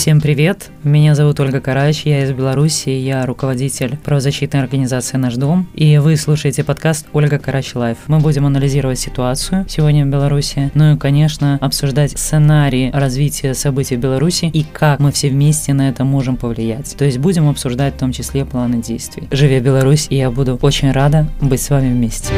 Всем привет! Меня зовут Ольга Карач, я из Беларуси, я руководитель правозащитной организации «Наш дом», и вы слушаете подкаст «Ольга Карач Live». Мы будем анализировать ситуацию сегодня в Беларуси, ну и, конечно, обсуждать сценарии развития событий в Беларуси и как мы все вместе на это можем повлиять. То есть будем обсуждать в том числе планы действий. Жыве Беларусь, и я буду очень рада быть с вами вместе.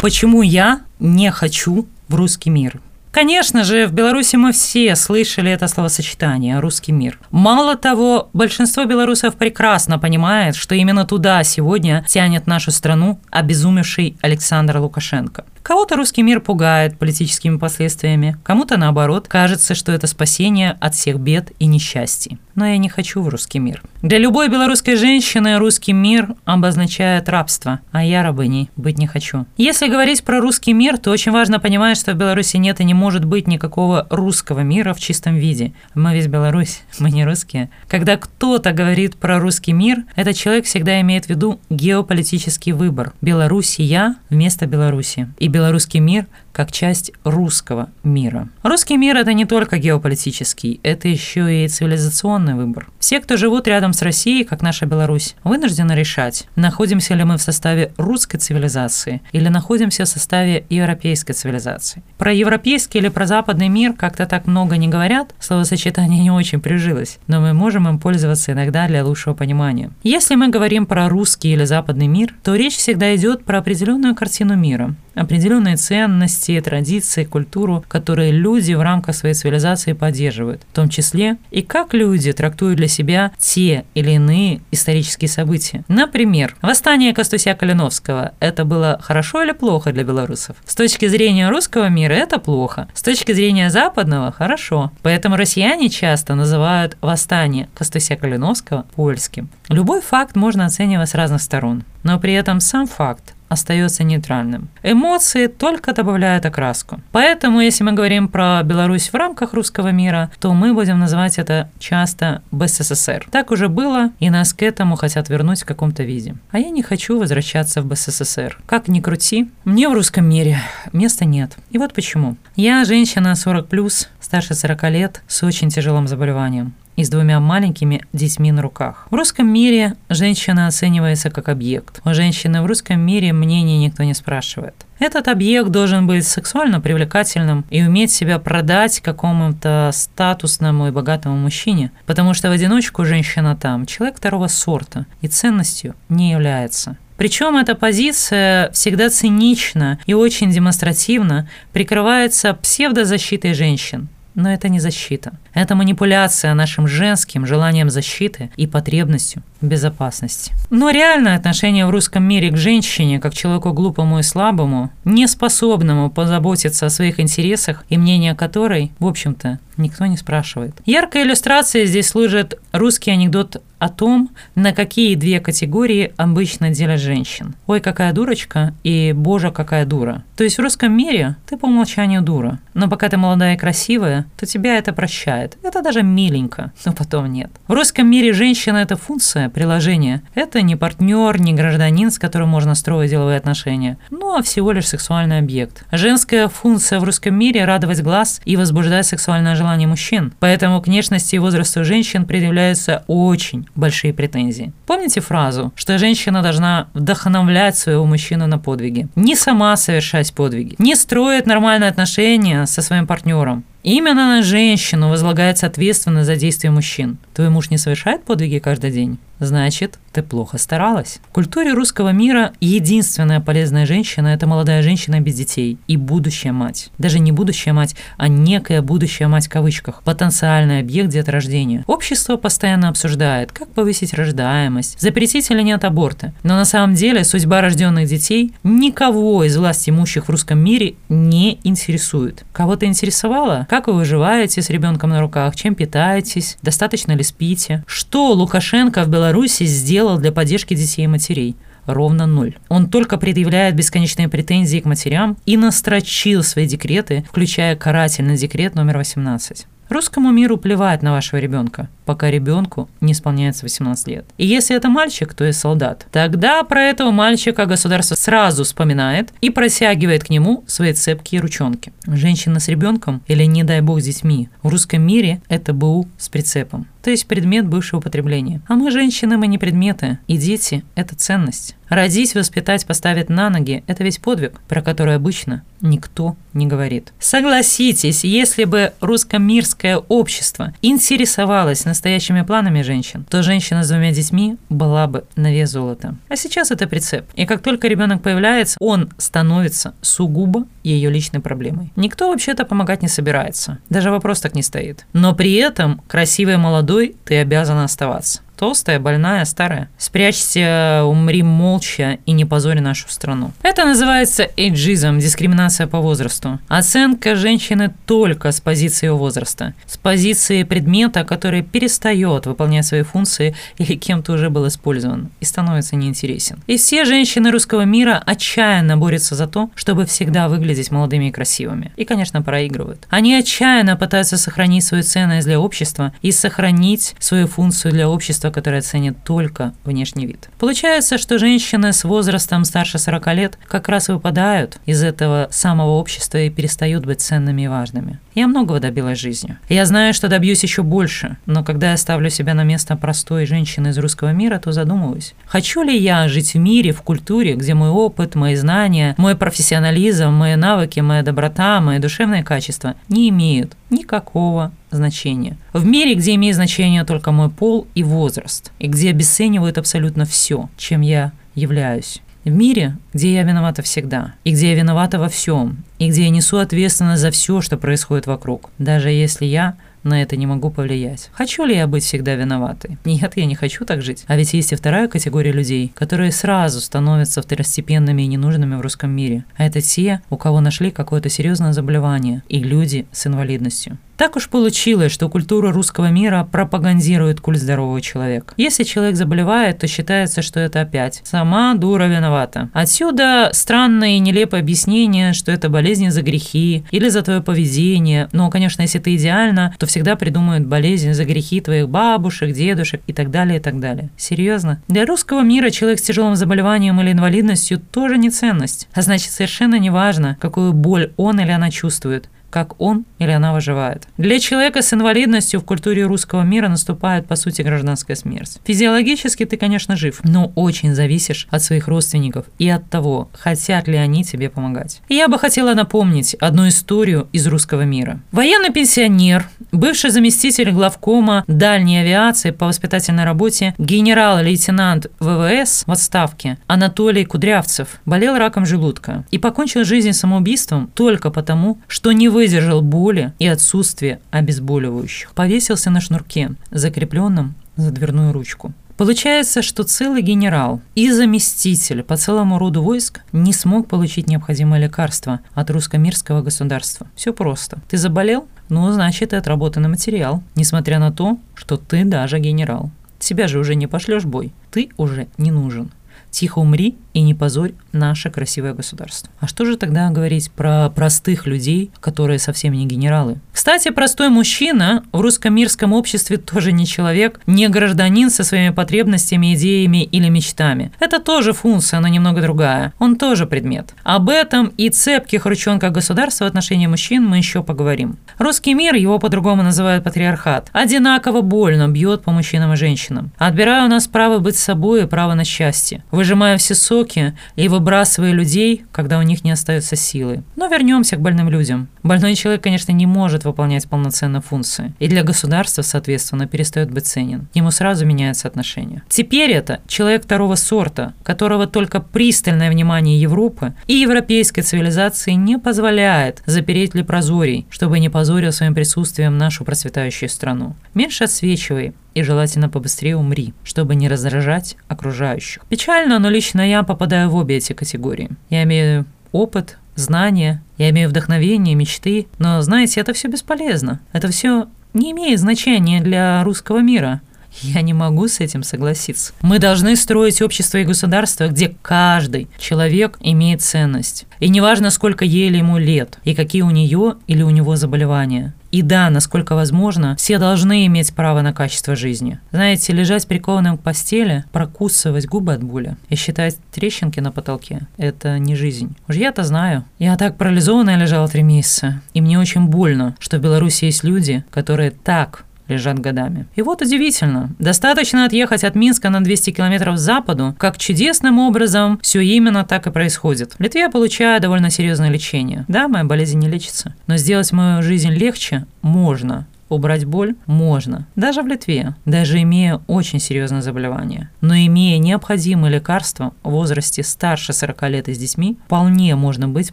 Почему я не хочу в русский мир? Конечно же, в Беларуси мы все слышали это словосочетание «русский мир». Мало того, большинство белорусов прекрасно понимает, что именно туда сегодня тянет нашу страну обезумевший Александр Лукашенко. Кого-то русский мир пугает политическими последствиями, кому-то наоборот кажется, что это спасение от всех бед и несчастий. Но я не хочу в русский мир. Для любой белорусской женщины русский мир обозначает рабство, а я рабыней быть не хочу. Если говорить про русский мир, то очень важно понимать, что в Беларуси нет и не может быть никакого русского мира в чистом виде. Мы весь Беларусь, мы не русские. Когда кто-то говорит про русский мир, этот человек всегда имеет в виду геополитический выбор. Белоруссия вместо Беларуси. И белорусский мир как часть русского мира. Русский мир – это не только геополитический, это еще и цивилизационный выбор. Все, кто живут рядом с Россией, как наша Беларусь, вынуждены решать, находимся ли мы в составе русской цивилизации или находимся в составе европейской цивилизации. Про европейский или про западный мир как-то так много не говорят, словосочетание не очень прижилось, но мы можем им пользоваться иногда для лучшего понимания. Если мы говорим про русский или западный мир, то речь всегда идет про определенную картину мира, определенные ценности, традиции, культуру, которые люди в рамках своей цивилизации поддерживают, в том числе и как люди трактуют для себя те или иные исторические события. Например, восстание Костуся Калиновского – это было хорошо или плохо для белорусов? С точки зрения русского мира это плохо, с точки зрения западного – хорошо. Поэтому россияне часто называют восстание Костуся Калиновского польским. Любой факт можно оценивать с разных сторон, но при этом сам факт остается нейтральным. Эмоции только добавляют окраску. Поэтому, если мы говорим про Беларусь в рамках русского мира, то мы будем называть это часто БССР. Так уже было, и нас к этому хотят вернуть в каком-то виде. А я не хочу возвращаться в БССР. Как ни крути, мне в русском мире места нет. И вот почему. Я женщина 40+, старше 40 лет, с очень тяжелым заболеванием и с двумя маленькими детьми на руках. В русском мире женщина оценивается как объект. У женщины в русском мире мнения никто не спрашивает. Этот объект должен быть сексуально привлекательным и уметь себя продать какому-то статусному и богатому мужчине, потому что в одиночку женщина там человек второго сорта и ценностью не является. Причем эта позиция всегда цинично и очень демонстративно прикрывается псевдозащитой женщин. Но это не защита. Это манипуляция нашим женским желанием защиты и потребностью безопасности. Но реальное отношение в русском мире к женщине, как человеку глупому и слабому, не способному позаботиться о своих интересах и мнение которой, в общем-то, никто не спрашивает. Яркой иллюстрацией здесь служит русский анекдот о том, на какие две категории обычно делят женщин. Ой, какая дурочка и боже, какая дура. То есть в русском мире ты по умолчанию дура, но пока ты молодая и красивая, то тебя это прощает. Это даже миленько, но потом нет. В русском мире женщина – это функция, приложение. Это не партнер, не гражданин, с которым можно строить деловые отношения, ну а всего лишь сексуальный объект. Женская функция в русском мире – радовать глаз и возбуждать сексуальное желание мужчин. Поэтому к внешности и возрасту женщин предъявляются очень большие претензии. Помните фразу, что женщина должна вдохновлять своего мужчину на подвиги? Не сама совершать подвиги, не строить нормальные отношения со своим партнером, Именно на женщину возлагается ответственность за действия мужчин. Твой муж не совершает подвиги каждый день? Значит, ты плохо старалась. В культуре русского мира единственная полезная женщина – это молодая женщина без детей и будущая мать. Даже не будущая мать, а некая будущая мать в кавычках, потенциальный объект деторождения. Общество постоянно обсуждает, как повысить рождаемость, запретить или нет аборты. Но на самом деле судьба рожденных детей никого из власти имущих в русском мире не интересует. Кого-то интересовало, как вы выживаете с ребенком на руках, чем питаетесь, достаточно ли спите, что Лукашенко в Беларуси сделал для поддержки детей и матерей ровно ноль. Он только предъявляет бесконечные претензии к матерям и настрочил свои декреты, включая карательный декрет номер 18. Русскому миру плевать на вашего ребенка. Пока ребенку не исполняется 18 лет. И если это мальчик, то есть солдат, тогда про этого мальчика государство сразу вспоминает и протягивает к нему свои цепкие ручонки. Женщина с ребенком или, не дай бог, с детьми в русском мире это БУ с прицепом то есть предмет бывшего употребления. А мы, женщины, мы не предметы, и дети – это ценность. Родить, воспитать, поставить на ноги – это весь подвиг, про который обычно никто не говорит. Согласитесь, если бы русско-мирское общество интересовалось настоящими планами женщин, то женщина с двумя детьми была бы на вес золота. А сейчас это прицеп. И как только ребенок появляется, он становится сугубо ее личной проблемой. Никто вообще-то помогать не собирается. Даже вопрос так не стоит. Но при этом красивый молодой ты обязана оставаться толстая, больная, старая. Спрячься, умри молча и не позори нашу страну. Это называется эйджизм, дискриминация по возрасту. Оценка женщины только с позиции ее возраста, с позиции предмета, который перестает выполнять свои функции или кем-то уже был использован и становится неинтересен. И все женщины русского мира отчаянно борются за то, чтобы всегда выглядеть молодыми и красивыми. И, конечно, проигрывают. Они отчаянно пытаются сохранить свою ценность для общества и сохранить свою функцию для общества, которое ценит только внешний вид. Получается, что женщины с возрастом старше 40 лет как раз выпадают из этого самого общества и перестают быть ценными и важными. Я многого добилась жизнью. Я знаю, что добьюсь еще больше, но когда я ставлю себя на место простой женщины из русского мира, то задумываюсь, хочу ли я жить в мире, в культуре, где мой опыт, мои знания, мой профессионализм, мои навыки, моя доброта, мои душевные качества не имеют никакого значения. В мире, где имеет значение только мой пол и возраст, и где обесценивают абсолютно все, чем я являюсь. В мире, где я виновата всегда, и где я виновата во всем, и где я несу ответственность за все, что происходит вокруг, даже если я на это не могу повлиять. Хочу ли я быть всегда виноватой? Нет, я не хочу так жить. А ведь есть и вторая категория людей, которые сразу становятся второстепенными и ненужными в русском мире. А это те, у кого нашли какое-то серьезное заболевание, и люди с инвалидностью. Так уж получилось, что культура русского мира пропагандирует культ здорового человека. Если человек заболевает, то считается, что это опять сама дура виновата. Отсюда странное и нелепое объяснение, что это болезнь за грехи или за твое поведение. Но, конечно, если ты идеально, то всегда придумают болезнь за грехи твоих бабушек, дедушек и так далее, и так далее. Серьезно? Для русского мира человек с тяжелым заболеванием или инвалидностью тоже не ценность. А значит, совершенно не важно, какую боль он или она чувствует как он или она выживает. Для человека с инвалидностью в культуре русского мира наступает, по сути, гражданская смерть. Физиологически ты, конечно, жив, но очень зависишь от своих родственников и от того, хотят ли они тебе помогать. И я бы хотела напомнить одну историю из русского мира. Военный пенсионер, бывший заместитель главкома дальней авиации по воспитательной работе, генерал-лейтенант ВВС в отставке Анатолий Кудрявцев болел раком желудка и покончил жизнь самоубийством только потому, что не вы выдержал боли и отсутствие обезболивающих. Повесился на шнурке, закрепленном за дверную ручку. Получается, что целый генерал и заместитель по целому роду войск не смог получить необходимое лекарство от русско-мирского государства. Все просто. Ты заболел? Ну, значит, и отработанный материал, несмотря на то, что ты даже генерал. Тебя же уже не пошлешь бой. Ты уже не нужен. Тихо умри и не позорь наше красивое государство. А что же тогда говорить про простых людей, которые совсем не генералы? Кстати, простой мужчина в русско-мирском обществе тоже не человек, не гражданин со своими потребностями, идеями или мечтами. Это тоже функция, но немного другая. Он тоже предмет. Об этом и цепких ручонках государства в отношении мужчин мы еще поговорим. Русский мир, его по-другому называют патриархат, одинаково больно бьет по мужчинам и женщинам. Отбирая у нас право быть собой и право на счастье. Выжимая все соки соки и выбрасывая людей, когда у них не остается силы. Но вернемся к больным людям. Больной человек, конечно, не может выполнять полноценно функции. И для государства, соответственно, перестает быть ценен. Ему сразу меняется отношение. Теперь это человек второго сорта, которого только пристальное внимание Европы и европейской цивилизации не позволяет запереть лепрозорий, чтобы не позорил своим присутствием нашу процветающую страну. Меньше отсвечивай, и желательно побыстрее умри, чтобы не раздражать окружающих. Печально, но лично я попадаю в обе эти категории. Я имею опыт, знания, я имею вдохновение, мечты, но, знаете, это все бесполезно. Это все не имеет значения для русского мира. Я не могу с этим согласиться. Мы должны строить общество и государство, где каждый человек имеет ценность. И неважно, сколько ей или ему лет, и какие у нее или у него заболевания. И да, насколько возможно, все должны иметь право на качество жизни. Знаете, лежать прикованным к постели, прокусывать губы от боли и считать трещинки на потолке – это не жизнь. Уж я-то знаю. Я так парализованная лежала три месяца, и мне очень больно, что в Беларуси есть люди, которые так лежат годами. И вот удивительно, достаточно отъехать от Минска на 200 километров к западу, как чудесным образом все именно так и происходит. В Литве получаю довольно серьезное лечение. Да, моя болезнь не лечится, но сделать мою жизнь легче можно. Убрать боль можно, даже в Литве, даже имея очень серьезное заболевание. Но имея необходимые лекарства в возрасте старше 40 лет и с детьми, вполне можно быть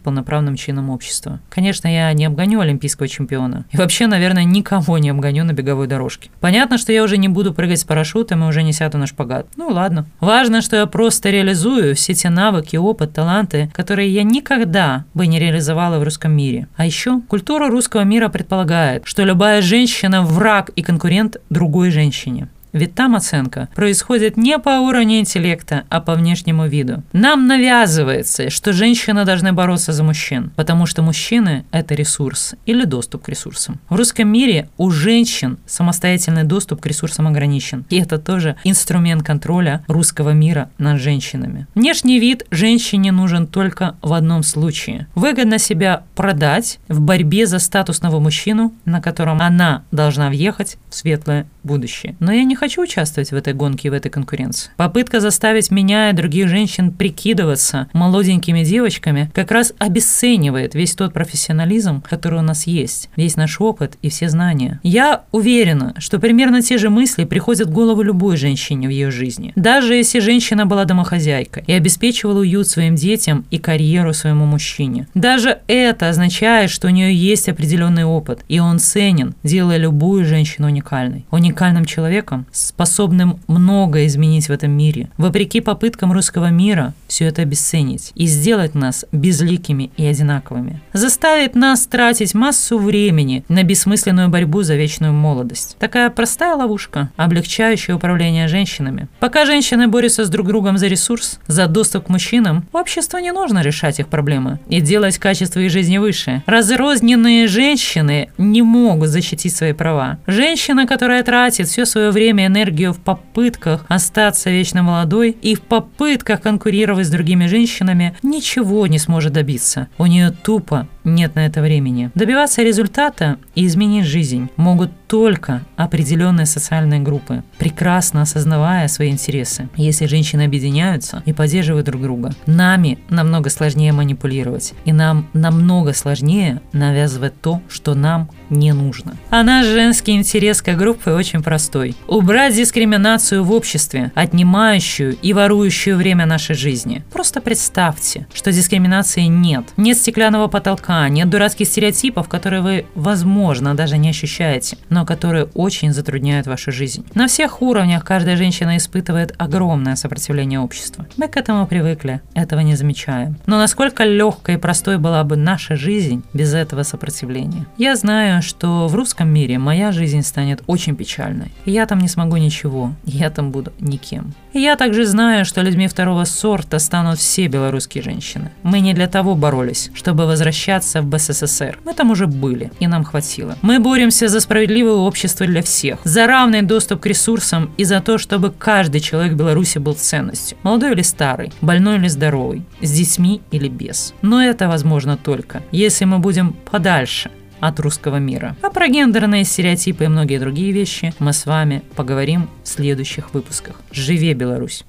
полноправным членом общества. Конечно, я не обгоню олимпийского чемпиона. И вообще, наверное, никого не обгоню на беговой дорожке. Понятно, что я уже не буду прыгать с парашютом и уже не сяду на шпагат. Ну ладно. Важно, что я просто реализую все те навыки, опыт, таланты, которые я никогда бы не реализовала в русском мире. А еще культура русского мира предполагает, что любая женщина женщина – враг и конкурент другой женщине. Ведь там оценка происходит не по уровню интеллекта, а по внешнему виду. Нам навязывается, что женщины должны бороться за мужчин, потому что мужчины – это ресурс или доступ к ресурсам. В русском мире у женщин самостоятельный доступ к ресурсам ограничен. И это тоже инструмент контроля русского мира над женщинами. Внешний вид женщине нужен только в одном случае. Выгодно себя продать в борьбе за статусного мужчину, на котором она должна въехать в светлое будущее. Но я не хочу участвовать в этой гонке и в этой конкуренции. Попытка заставить меня и других женщин прикидываться молоденькими девочками как раз обесценивает весь тот профессионализм, который у нас есть, весь наш опыт и все знания. Я уверена, что примерно те же мысли приходят в голову любой женщине в ее жизни. Даже если женщина была домохозяйкой и обеспечивала уют своим детям и карьеру своему мужчине. Даже это означает, что у нее есть определенный опыт, и он ценен, делая любую женщину уникальной. Уникальным человеком, способным многое изменить в этом мире. Вопреки попыткам русского мира все это обесценить и сделать нас безликими и одинаковыми. Заставить нас тратить массу времени на бессмысленную борьбу за вечную молодость. Такая простая ловушка, облегчающая управление женщинами. Пока женщины борются с друг другом за ресурс, за доступ к мужчинам, обществу не нужно решать их проблемы и делать качество их жизни выше. Разрозненные женщины не могут защитить свои права. Женщина, которая тратит все свое время и энергию в попытках остаться вечно молодой и в попытках конкурировать с другими женщинами, ничего не сможет добиться. У нее тупо нет на это времени. Добиваться результата и изменить жизнь могут только определенные социальные группы, прекрасно осознавая свои интересы. Если женщины объединяются и поддерживают друг друга, нами намного сложнее манипулировать, и нам намного сложнее навязывать то, что нам не нужно. А наш женский интерес к группе очень простой. Убрать дискриминацию в обществе, отнимающую и ворующую время нашей жизни. Просто представьте, что дискриминации нет. Нет стеклянного потолка, нет дурацких стереотипов, которые вы, возможно, даже не ощущаете, но которые очень затрудняют вашу жизнь. На всех уровнях каждая женщина испытывает огромное сопротивление общества. Мы к этому привыкли, этого не замечаем. Но насколько легкой и простой была бы наша жизнь без этого сопротивления? Я знаю, что в русском мире моя жизнь станет очень печальной. И я там не смогу ничего, я там буду никем. И я также знаю, что людьми второго сорта станут все белорусские женщины. Мы не для того боролись, чтобы возвращаться в БССР. Мы там уже были, и нам хватило. Мы боремся за справедливое общество для всех, за равный доступ к ресурсам и за то, чтобы каждый человек в Беларуси был ценностью. Молодой или старый, больной или здоровый, с детьми или без. Но это возможно только, если мы будем подальше от русского мира. А про гендерные стереотипы и многие другие вещи мы с вами поговорим в следующих выпусках. Живе Беларусь!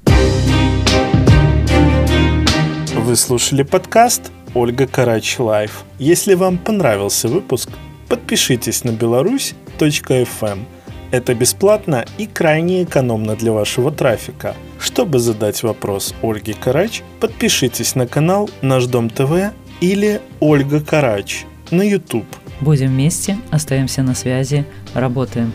Вы слушали подкаст Ольга Карач Live. Если вам понравился выпуск, подпишитесь на беларусь.фм. Это бесплатно и крайне экономно для вашего трафика. Чтобы задать вопрос Ольге Карач, подпишитесь на канал Наш Дом ТВ или Ольга Карач на YouTube. Будем вместе, остаемся на связи, работаем.